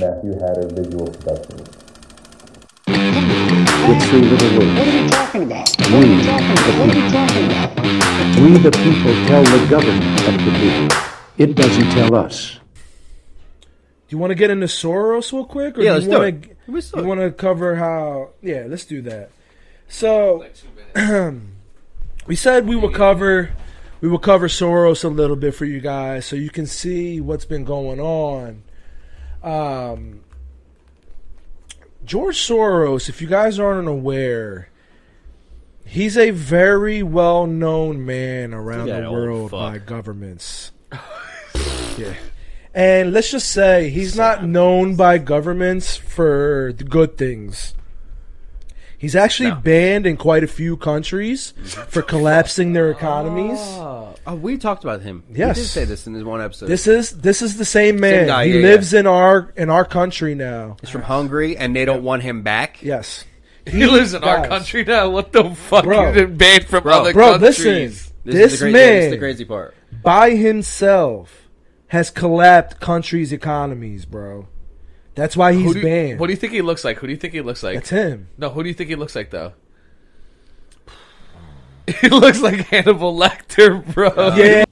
Matthew Hatter Visual Productions. It's three little words. What are we talking about? We, What are we talking about? What are we talking about? We, the people, tell the government what to do. It doesn't tell us. Do you want to get into Soros real quick, or Yeah, do let's you do wanna, it. Let's you want to cover how? Yeah, let's do that. So, we said we will cover we will cover Soros a little bit for you guys, so you can see what's been going on. Um, George Soros, if you guys aren't aware, he's a very well known man around the world by governments. yeah. And let's just say he's not known by governments for the good things. He's actually No. banned in quite a few countries for collapsing their economies. Oh, oh, we talked about him. Yes. He did say this in his one episode. This is this is the same man. guy, he yeah, lives in our in our country now. He's from Hungary, and they don't want him back. Yes. He lives in our country now. What the fuck? Bro. He's been banned from Bro. other Bro, countries. listen. This, This is the crazy, man- this is the crazy part. by himself has collapsed countries' economies, bro. That's why he's Who do you- banned. What do you think he looks like? Who do you think he looks like? That's him. No, who do you think he looks like though? He looks like Hannibal Lecter, bro. Yeah.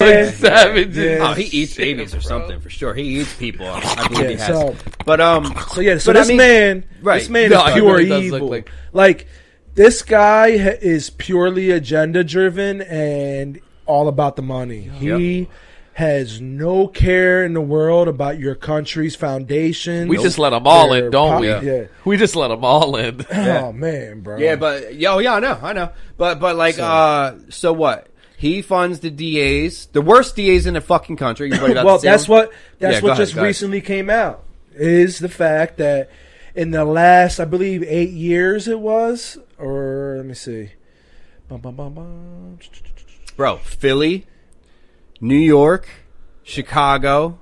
Like savage. Yeah. Oh, he eats babies or something for sure. He eats people. I believe he Yeah, has. so but um, so yeah, so But I this mean- man, right. this man No, is he pure really does look evil. like- Like, this guy ha- is purely agenda driven and all about the money. He has no care in the world about your country's foundation. We just let them all in, don't we? Yeah. We just let them all in. Oh man, bro. yeah, but yo, yeah, I know, I know. But but like, uh, so what? He funds the DAs, the worst DAs in the fucking country. You about well, that's what that's Yeah, what ahead, just ahead. recently came out is the fact that in the last, I believe, eight years it was, or let me see, bum, bum, bum, bum. bro. Philly, New York, Chicago,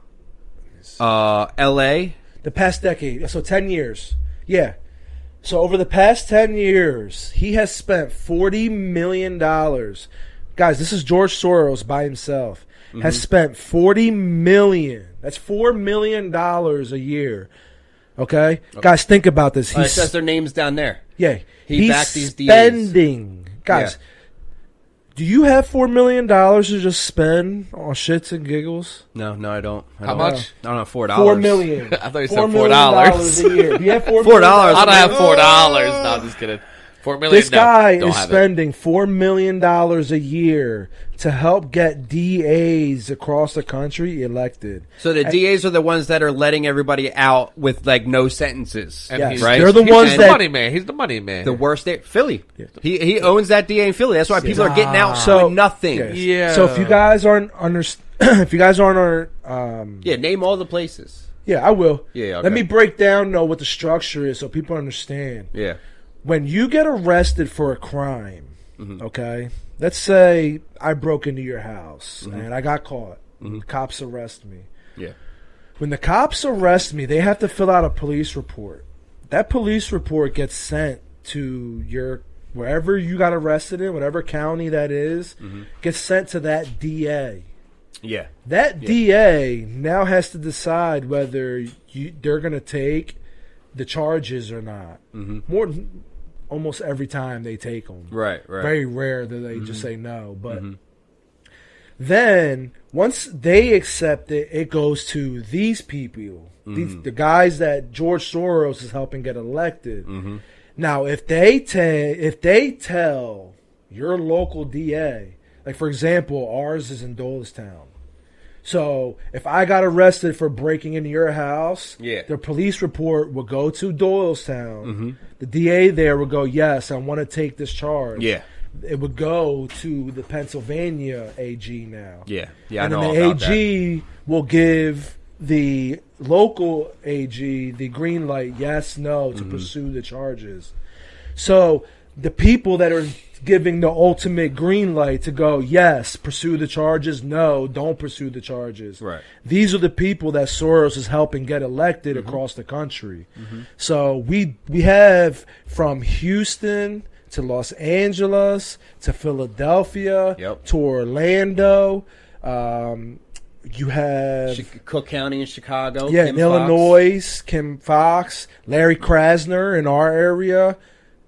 uh, L.A. the past decade, so ten years, yeah. So over the past ten years, he has spent forty million dollars. Guys, this is George Soros by himself. Has Mm-hmm. spent forty million. That's four million dollars a year. Okay, guys, think about this. Uh, says their names down there. Yeah, He he's backed these DAs. spending. Guys, Yeah. Do you have four million dollars to just spend on shits and giggles? No, no, I don't. I How don't. much? I don't have four dollars. Four million. I thought you Four said million $4. dollars a year. Do you have four Four million dollars. I don't have four dollars. No, I'm just kidding. Four million. This guy don't is have it. spending four million dollars a year to help get DAs across the country elected. So the DAs are the ones that are letting everybody out with like no sentences. And Yes, he's, right? they're the he's ones the that money man. He's the money man. The worst state, Philly. He he owns that DA in Philly. That's why people are getting out So- for nothing. Yes. Yeah. So if you guys aren't under, if you guys aren't um, Yeah, name all the places. yeah, I will. Yeah, okay. Let me break down though what the structure is so people understand. Yeah. When you get arrested for a crime, Mm-hmm. okay, let's say I broke into your house Mm-hmm. and I got caught. The cops arrest me. Yeah. When the cops arrest me, they have to fill out a police report. That police report gets sent to your wherever you got arrested in, whatever county that is, Mm-hmm. gets sent to that DA. Yeah. That DA now has to decide whether you, they're going to take the charges or not. Mm-hmm. More almost every time they take them. Right, right. Very rare that they just mm-hmm. say no, but mm-hmm. then once they accept it, it goes to these people, these, mm-hmm. the guys that George Soros is helping get elected. Now, if they ta- if they tell your local DA, like for example, ours is in Doylestown. So if I got arrested for breaking into your house, Yeah. the police report will go to Doylestown. The DA there will go, yes, I want to take this charge. Yeah. It would go to the Pennsylvania AG now. Yeah. Yeah, I and know then all the about that. AG will give the local AG the green light, yes, no, Mm-hmm. to pursue the charges. So the people that are giving the ultimate green light to go, yes, pursue the charges, no, don't pursue the charges. Right. These are the people that Soros is helping get elected Mm-hmm. across the country. So we we have from Houston to Los Angeles to Philadelphia Yep. to Orlando. Um, you have Cook County in Chicago. yeah, Kim in Foxx. Illinois, Kim Foxx, Larry Krasner in our area,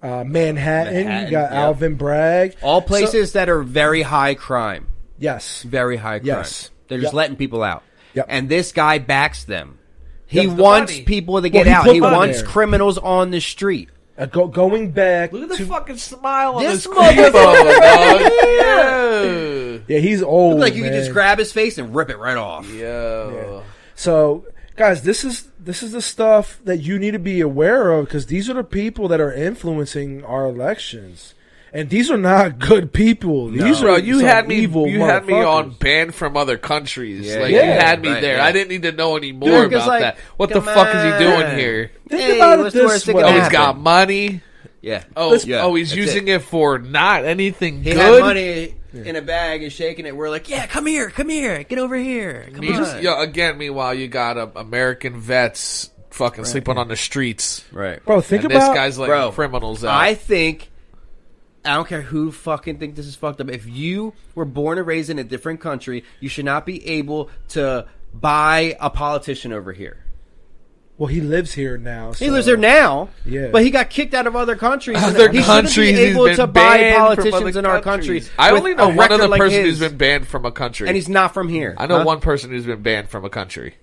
uh, Manhattan, Manhattan, You got yeah. Alvin Bragg. All So- places that are very high crime. yes, Very high crime. Yes. They're just Yep. letting people out. Yep. And this guy backs them. He Yep, the wants money. people to Well, get he out. put He wants there. criminals on the street. uh, go, going back Look at the to fucking smile on This this creepo, dog. Yo. yeah, he's old. Look like you can just grab his face and rip it right off. Yo. So, guys, this is this is the stuff that you need to be aware of because these are the people that are influencing our elections, and these are not good people. These Bro, are you some had me. evil You had me on motherfuckers. banned from other countries. Yeah, like yeah. you had me Right, there. yeah. I didn't need to know any more Dude, 'cause, about like, that. What the come fuck is he doing here? Think Hey, about it what's the worst this that way. Oh, he's happen? got money. Yeah. Oh, Yeah, oh, he's using it. it. for not anything He good. had money in a bag and shaking it. We're like, yeah, come here, come here, get over here. Come Me- on. yo, again, meanwhile, you got uh, American vets fucking sleeping on the streets. Right. Bro, think this about this guy's like Bro, criminals out. I think I don't care who fucking think this is fucked up. If you were born and raised in a different country, you should not be able to buy a politician over here. Well, he lives here now. He lives there now, Yeah. but he got kicked out of other countries. Other he countries, shouldn't be he's able been to buy banned from politicians other in our countries. country. I with only a know one other like person his, who's been banned from a country, and he's not from here. I know Huh? one person who's been banned from a country.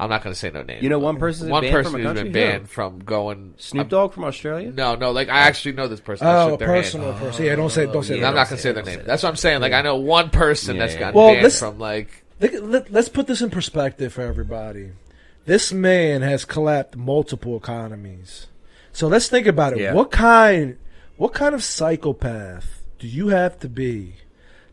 I'm not going to say no name. You know one person one banned person from a who's country? been Who? banned from going. Snoop um, Dogg from Australia. No, no, like I actually know this person. I Oh, a shook their hand. personal person. Yeah, don't say don't say And that. I'm not going to say their name. That's what I'm saying. Like I know one person Yeah, that's yeah. gotten Well, banned from like. Let, us put this in perspective for everybody. This man has collapsed multiple economies. So let's think about it. Yeah. What kind what kind of psychopath do you have to be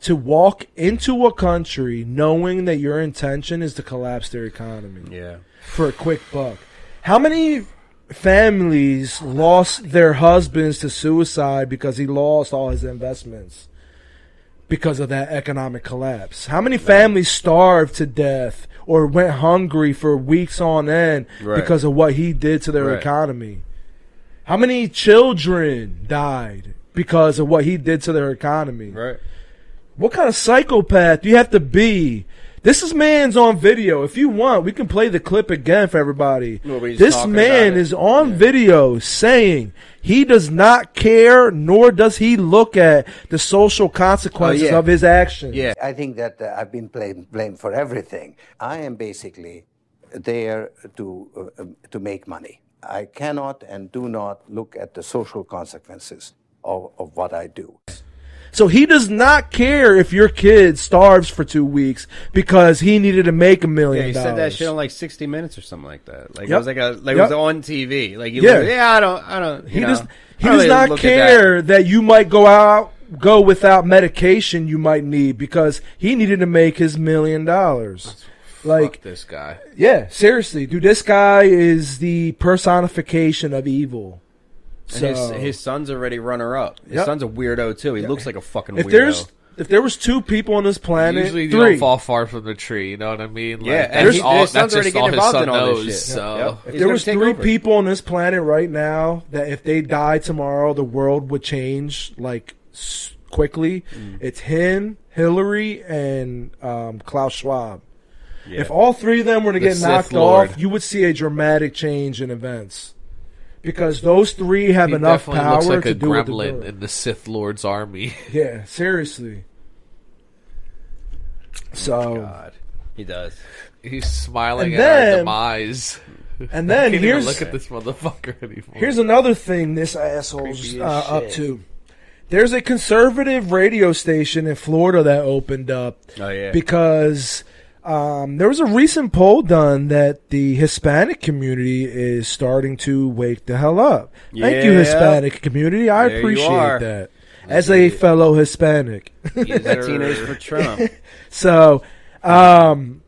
to walk into a country knowing that your intention is to collapse their economy Yeah. for a quick buck? How many families lost their husbands to suicide because he lost all his investments? Because of that economic collapse? How many families starved to death or went hungry for weeks on end Right. because of what he did to their Right. economy? How many children died because of what he did to their economy? Right. What kind of psychopath do you have to be? This is man's on video. If you want, we can play the clip again for everybody. Nobody's This man is it. is on video saying he does not care, nor does he look at the social consequences Oh, yeah. of his actions. Yeah. I think that uh, I've been blamed, blamed for everything. I am basically there to uh, um, to make money. I cannot and do not look at the social consequences of, of what I do. So he does not care if your kid starves for two weeks because he needed to make a Yeah, million he dollars. said that shit on like 60 Minutes or something like that. Like it was like a like Yep. it was on TV. Like he Yeah. was, yeah, I don't, I don't. He you does. He does really not at that. care that. you might go out, go without medication you might need because he needed to make his million dollars. Like, Fuck this guy. yeah, seriously, dude, this guy is the personification of evil. And So, his, his son's already runner up. His Yep. son's a weirdo too. He looks like a fucking if weirdo. there's if there was two people on this planet, Usually you three. don't fall far from the tree. You know what I mean? Like, Yeah, and that's he- all. his son's that's already getting involved in all this shit. So Yep. If there was three over. people on this planet right now that if they die tomorrow, the world would change like quickly. Mm. It's him, Hillary, and um, Klaus Schwab. If all three of them were to The get Sith knocked Lord. off, you would see a dramatic change in events because those three have he enough definitely power looks like to a do what they're gremlin doing. in the Sith Lord's army. Yeah, seriously. So, God, he does. He's smiling And at our then- demise. and then can't here's even look at this motherfucker anymore. Here's another thing this asshole's Creepy uh, as up shit. to. There's a conservative radio station in Florida that opened up Oh yeah. because um, there was a recent poll done that the Hispanic community is starting to wake the hell up. Thank you, Hispanic community. I There appreciate that. As a fellow Hispanic. Latinos for Trump. So, um,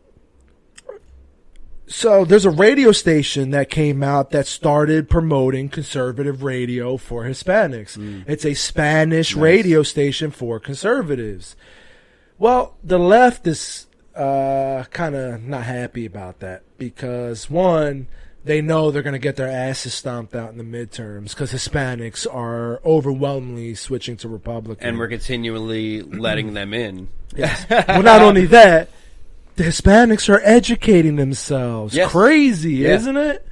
so there's a radio station that came out that started promoting conservative radio for Hispanics. It's a Spanish radio station for conservatives. Well, the left is uh, kind of not happy about that because one, they know they're going to get their asses stomped out in the midterms because Hispanics are overwhelmingly switching to Republican. and we're continually letting them in. well, not only that, the Hispanics are educating themselves. Yes. Crazy, Yeah. isn't it?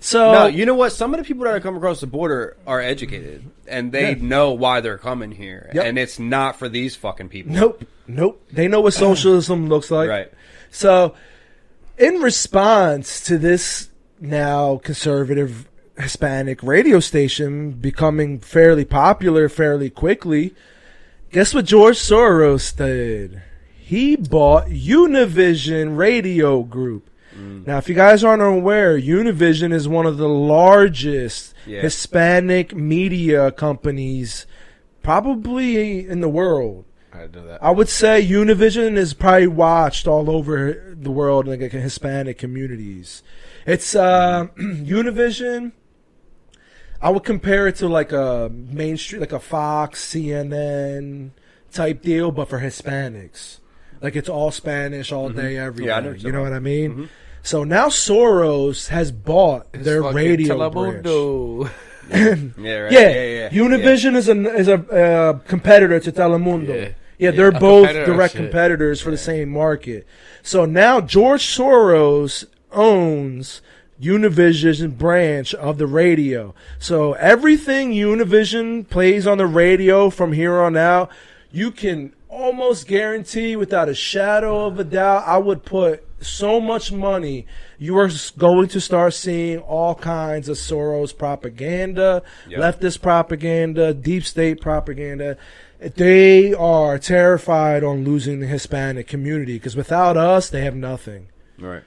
So No, you know what? Some of the people that come across the border are educated and they Yeah. know why they're coming here, Yep. and it's not for these fucking people. Nope. Nope. They know what socialism looks like. Right. So, in response to this now conservative Hispanic radio station becoming fairly popular fairly quickly, guess what George Soros did? He bought Univision Radio Group. Mm. Now, if you guys aren't aware, Univision is one of the largest Yeah. Hispanic media companies probably in the world. I didn't know that. I would say Univision is probably watched all over the world in like Hispanic communities. It's uh, Univision. I would compare it to like a Main Street, like a Fox, CNN type deal, but for Hispanics. Like it's all Spanish all day, every day. Mm-hmm. Yeah, I know what you know what I mean? So now Soros has bought It's their fucking radio branch. Telemundo. Yeah, right. Yeah, yeah, yeah. Univision is a is a uh, competitor to Telemundo. Yeah. Yeah, Yeah, they're a both competitor, direct competitors for the same market. So now George Soros owns Univision branch of the radio. So everything Univision plays on the radio from here on out, you can almost guarantee without a shadow of a doubt, I would put so much money. You are going to start seeing all kinds of Soros propaganda, Yep. leftist propaganda, deep state propaganda. They are terrified on losing the Hispanic community because without us, they have nothing. Right.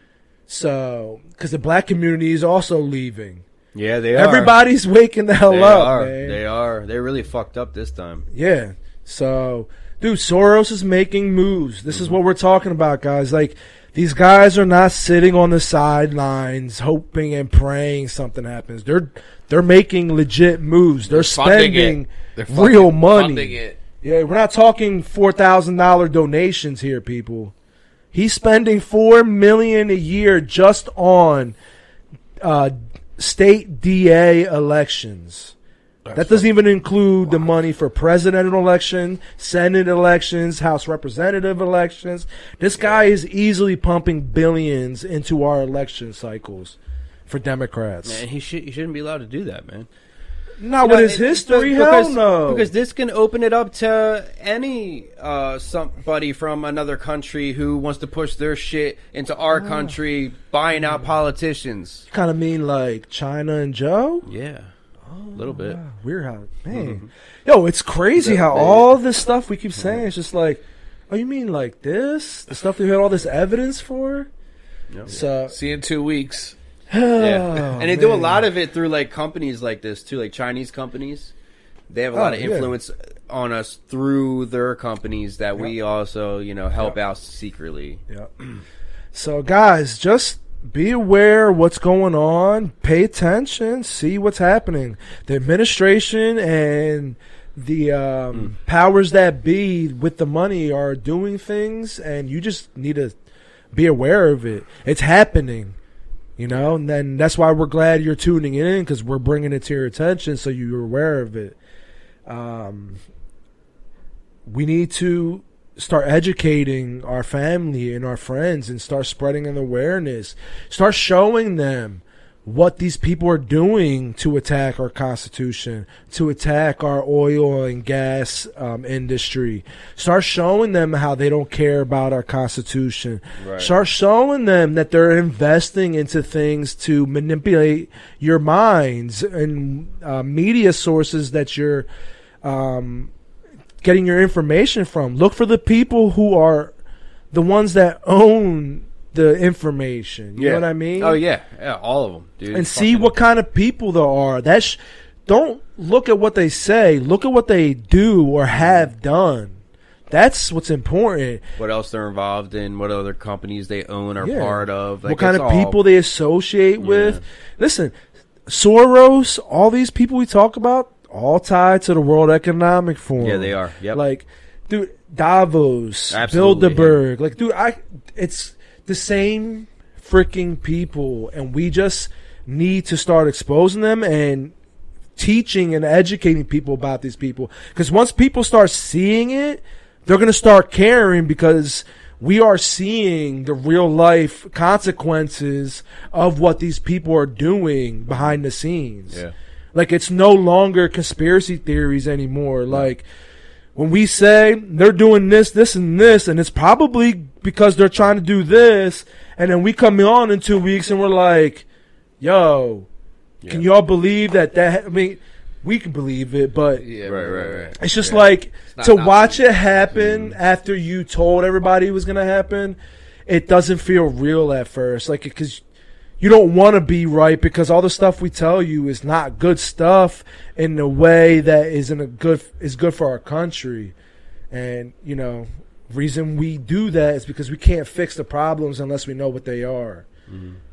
So, because the black community is also leaving. Yeah, they are. Everybody's waking the hell They up, are. man. They are. They really fucked up this time. Yeah. So, dude, Soros is making moves. This is mm-hmm. what we're talking about, guys. Like, these guys are not sitting on the sidelines hoping and praying something happens. They're they're making legit moves. They're, spending. They're fucking real money. Yeah, we're not talking four thousand dollar donations here, people. He's spending four million a year just on uh, state DA elections. that doesn't even include the money for president election, senate elections, house representative elections. This guy is easily pumping billions into our election cycles for Democrats. Man, he should. He shouldn't be allowed to do that, man. Not You with know, his it- history, because, hell no. Because this can open it up to any uh, somebody from another country who wants to push their shit into our Ah. country, buying out politicians. kind of mean like China and Joe. Yeah, a little bit. Wow, weird how man. Yo, it's crazy how all this stuff we keep saying is just like, oh, you mean like this? The stuff we had all this evidence for. So See you in two weeks. Yeah, Oh, and they do a lot of it through like companies like this too, like Chinese companies. They have a Oh, lot of yeah. influence on us through their companies that we also, you know, help out secretly. Yeah. So guys, just be aware what's going on. Pay attention. See what's happening. The administration and the um, powers that be with the money are doing things, and you just need to be aware of it. It's happening. You know, and then that's why we're glad you're tuning in because we're bringing it to your attention so you're aware of it. Um, we need to start educating our family and our friends and start spreading an awareness. Start showing them what these people are doing to attack our constitution, to attack our oil and gas um, industry. Start showing them how they don't care about our constitution. Right. Start showing them that they're investing into things to manipulate your minds and uh, media sources that you're um, getting your information from. Look for the people who are the ones that own the information. You know what I mean? Oh yeah, yeah, all of them, dude. And see what kind of people there are. That's don't look at what they say. Look at what they do or have done. That's what's important. what else they're involved in, what other companies they own or Yeah. part of. Like, what kind of all- people they associate with. Listen, Soros, all these people we talk about, all tied to the World Economic Forum. Yeah, they are. Yep. Like, dude, Davos, Absolutely, Bilderberg. Like, dude, I it's the same freaking people, and we just need to start exposing them and teaching and educating people about these people. Because once people start seeing it, they're gonna start caring because we are seeing the real life consequences of what these people are doing behind the scenes. Yeah. Like it's no longer conspiracy theories anymore. Like when we say they're doing this, this, and this, and it's probably because they're trying to do this, and then we come on in two weeks and we're like, yo, can y'all believe that that, I mean, we can believe it, but Yeah, Right, right, right. it's just like not to watch it happen after you told everybody it was gonna happen. It doesn't feel real at first, like because you don't want to be right because all the stuff we tell you is not good stuff in a way that isn't a good is good for our country, and you know reason we do that is because we can't fix the problems unless we know what they are.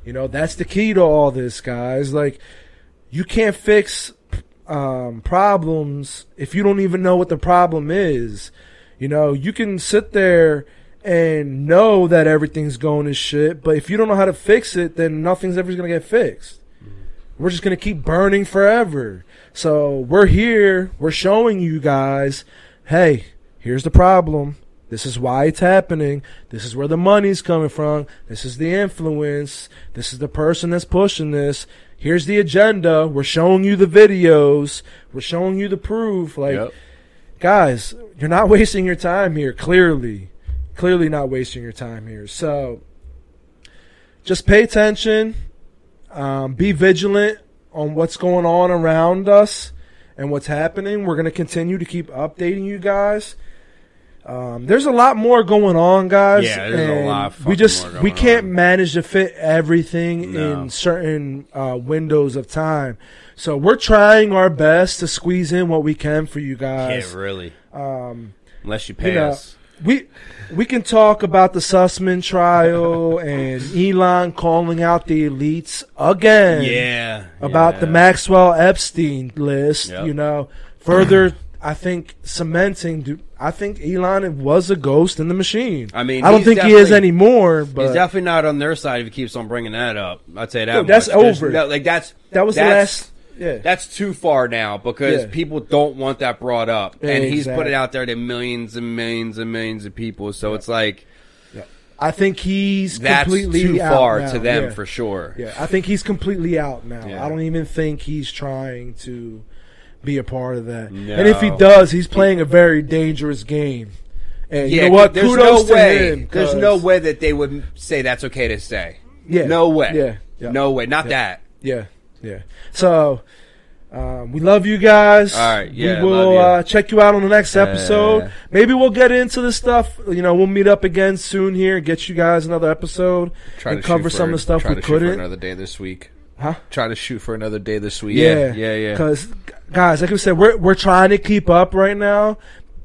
You know that's the key to all this, guys. Like you can't fix um, problems if you don't even know what the problem is. You know, you can sit there and know that everything's going to shit, but if you don't know how to fix it, then nothing's ever going to get fixed. We're just going to keep burning forever. So we're here, we're showing you guys, hey, here's the problem. This is why it's happening. This is where the money's coming from. This is the influence. This is the person that's pushing this. Here's the agenda. We're showing you the videos. We're showing you the proof. Like, Yep. guys, you're not wasting your time here. Clearly, clearly not wasting your time here. So, just pay attention. Um, be vigilant on what's going on around us and what's happening. We're going to continue to keep updating you guys. Um, there's a lot more going on, guys. Yeah, there's a lot we just we can't on. manage to fit everything No. in certain uh, windows of time. So we're trying our best to squeeze in what we can for you guys. Yeah, really. Um, Unless you pay you know, us. We we can talk about the Sussman trial and Elon calling out the elites again Yeah. about yeah. the Maxwell Epstein list. Yep. You know, further, I think cementing. do- I think Elon was a ghost in the machine. I mean, I don't think he is anymore. But He's definitely not on their side if he keeps on bringing that up. I'd say that. Dude, that's. Over. like that's that was the last. Yeah, That's too far now because Yeah. people don't want that brought up, and he's put it out there to millions and millions and millions of people. So it's like I think he's that's completely too far now. to them Yeah. for sure. Yeah, I think he's completely out now. Yeah. I don't even think he's trying to be a part of that. And if he does, he's playing a very dangerous game. And you know what? There's Kudos no to way. him. there's no way that they would say that's okay to say. Yeah. No way. Yeah. yeah. No way. Not Yeah. that. Yeah. Yeah. So um, we love you guys. All right, yeah, we will. Uh, check you out on the next episode. yeah. Maybe we'll get into this stuff. You know, we'll meet up again soon here and get you guys another episode and cover some of the stuff try we to shoot for couldn't. another day this week. Huh? Try to shoot for another day this week. Yeah, yeah, yeah. Because guys, like I said, we're we're trying to keep up right now,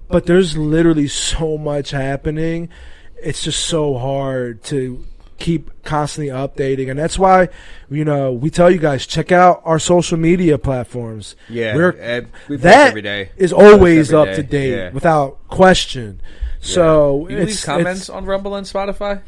but there's literally so much happening. It's just so hard to keep constantly updating, and that's why you know we tell you guys check out our social media platforms. Yeah, we're, uh, we post that every day. is always every up day, to date yeah. without question. So Can you leave comments it's- on Rumble and Spotify?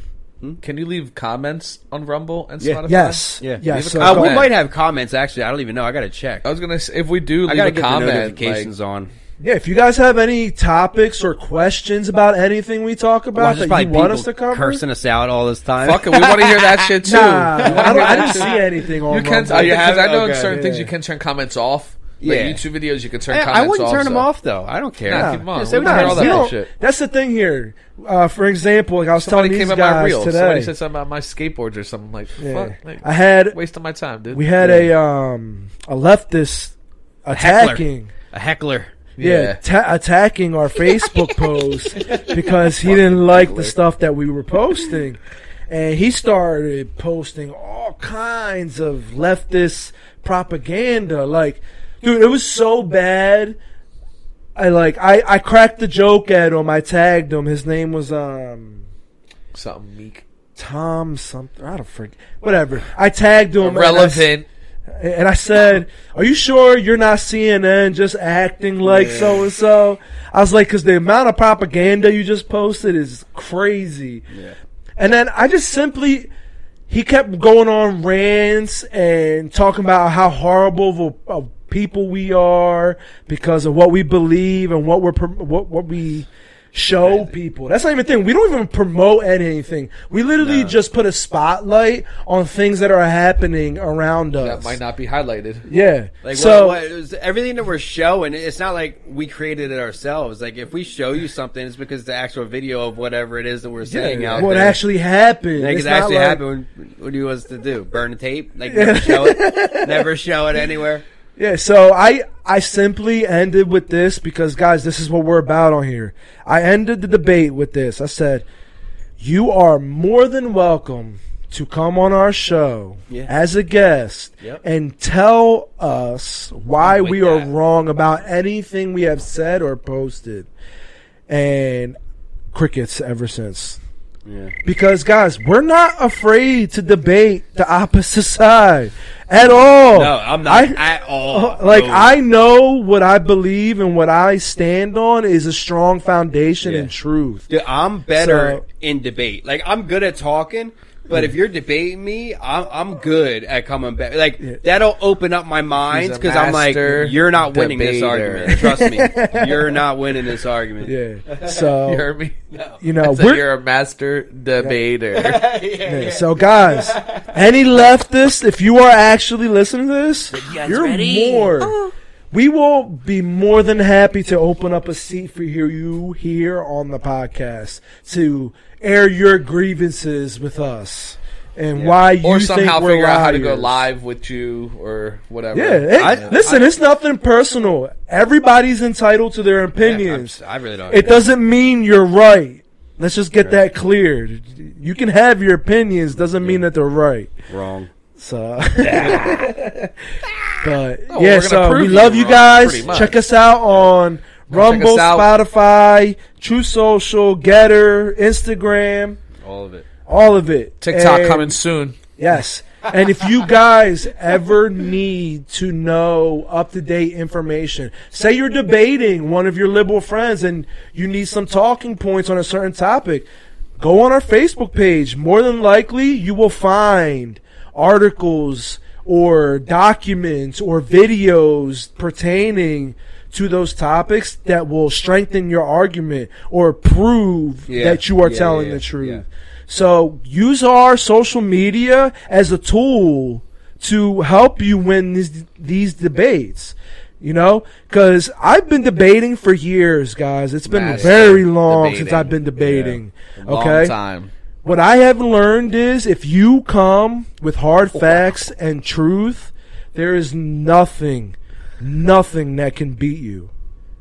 Can you leave comments on Rumble and Yeah. Spotify? yes, Yeah. yes. So Uh, we comment. might have comments actually. I don't even know. I gotta check. I was gonna say if we do I leave gotta a get the comment, notifications like, on. Yeah, if you guys have any topics or questions about anything we talk about Watch, there's that you want us to cover, cursing us out all this time. fuck it, we want to hear that shit too. Nah, I, don't, I didn't see anything on You can, Rumble. uh, you have, I know Okay. certain things you can turn comments off. Like Yeah. YouTube videos, you can turn I, comments I wouldn't off. turn them so- off though. I don't care. Nah, keep 'em on. Yeah, say We what can all that you don't- That's the thing here. Uh, for example, like I was Somebody telling came these at my guys today. Somebody said something about my skateboards or something. Like, Yeah. fuck, like, I had wasting my time, dude. we had a um a leftist heckler. attacking. A heckler. Yeah, Yeah. ta- attacking our Facebook post because he didn't like the stuff that we were posting, and he started posting all kinds of leftist propaganda. Like, dude, it was so bad. I like I I cracked the joke at him. I tagged him. His name was um something meek, Tom something. I don't forget. Whatever. I tagged him. and I s- irrelevant. And I said, "Are you sure you're not CNN just acting like so and so?" I was like, "Cause the amount of propaganda you just posted is crazy." And then I just simply, he kept going on rants and talking about how horrible of, a, of people we are because of what we believe and what we're what what we show people. That's not even a thing. We don't even promote anything. We literally just put a spotlight on things that are happening around us. That might not be highlighted. Yeah. Like so what, what, it was- everything that we're showing, it's not like we created it ourselves. Like if we show you something, it's because the actual video of whatever it is that we're saying out what there. actually happened. like It's it not actually like- happened. What do you want us to do? Burn the tape? Like never show it? Never show it anywhere? Yeah, so I I simply ended with this because guys, this is what we're about on here. I ended the debate with this. I said, "You are more than welcome to come on our show Yeah. as a guest Yep. and tell us why we are that. wrong about anything we have said or posted." And crickets ever since. Yeah. Because guys, we're not afraid to debate the opposite side at all. No, I'm not I- at all. Uh, like No. I know what I believe and what I stand on is a strong foundation Yeah. and truth. Dude, I'm better So- in debate. Like I'm good at talking, but if you're debating me, I'm I'm good at coming back. Like that'll open up my mind because I'm like, master you're not winning this debater. argument. Trust me, you're not winning this argument. Yeah. So You heard me? you know, So we're you're a master debater. yeah, so guys, any leftists, if you are actually listening to this, you're more. We will be more than happy to open up a seat for you here on the podcast to air your grievances with us and why you or think somehow we're figure out how to go live with you or whatever. Yeah, it- I- listen, it's nothing personal. Everybody's entitled to their opinions. I really don't. it doesn't mean you're right. Let's just get that cleared. You can have your opinions, doesn't mean that they're right. wrong. So, but yeah, so we love you guys. Check us out on Rumble, out. Spotify, Truth Social, Gettr, Instagram, All of it. all of it. TikTok And- coming soon. Yes. And if you guys ever need to know up to date information, say you're debating one of your liberal friends and you need some talking points on a certain topic, go on our Facebook page. More than likely, you will find articles or documents or videos pertaining to those topics that will strengthen your argument or prove Yeah. that you are Yeah, telling yeah, the truth. So use our social media as a tool to help you win these these debates. You know, because I've been debating for years, guys. It's been very long since. I've been debating. Okay. time. What I have learned is if you come with hard oh, facts and truth, there is nothing, nothing that can beat you.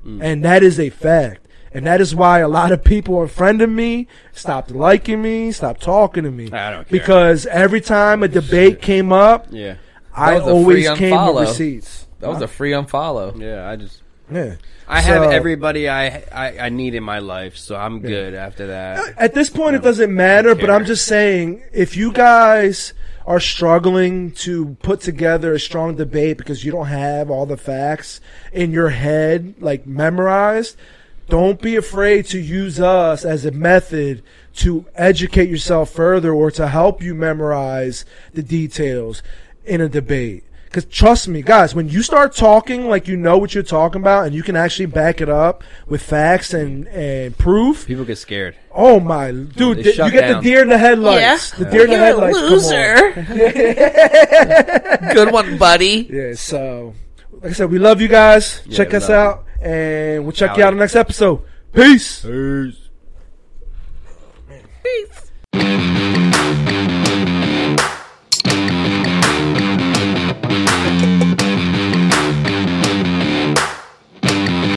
Mm. And that is a fact. And that is why a lot of people are unfriended me, stopped liking me, stopped talking to me. I don't care. Because every time a debate came up, Yeah. I always came unfollow. with receipts. That was a free unfollow. Yeah. I just. Yeah. I have everybody I, I I need in my life, so I'm good after that. Uh, at this point, it doesn't matter, but I'm just saying, if you guys are struggling to put together a strong debate because you don't have all the facts in your head, like memorized, don't be afraid to use us as a method to educate yourself further or to help you memorize the details in a debate. Because trust me, guys, when you start talking like you know what you're talking about and you can actually back it up with facts and, and proof, People get scared. Oh my, dude! They th- shut you get down. the deer in the headlights. The deer in the headlights. come on. Good one, buddy. Yeah. So, like I said, we love you guys. Yeah, check we us love out, and we'll check you out in the next episode. Peace. Peace.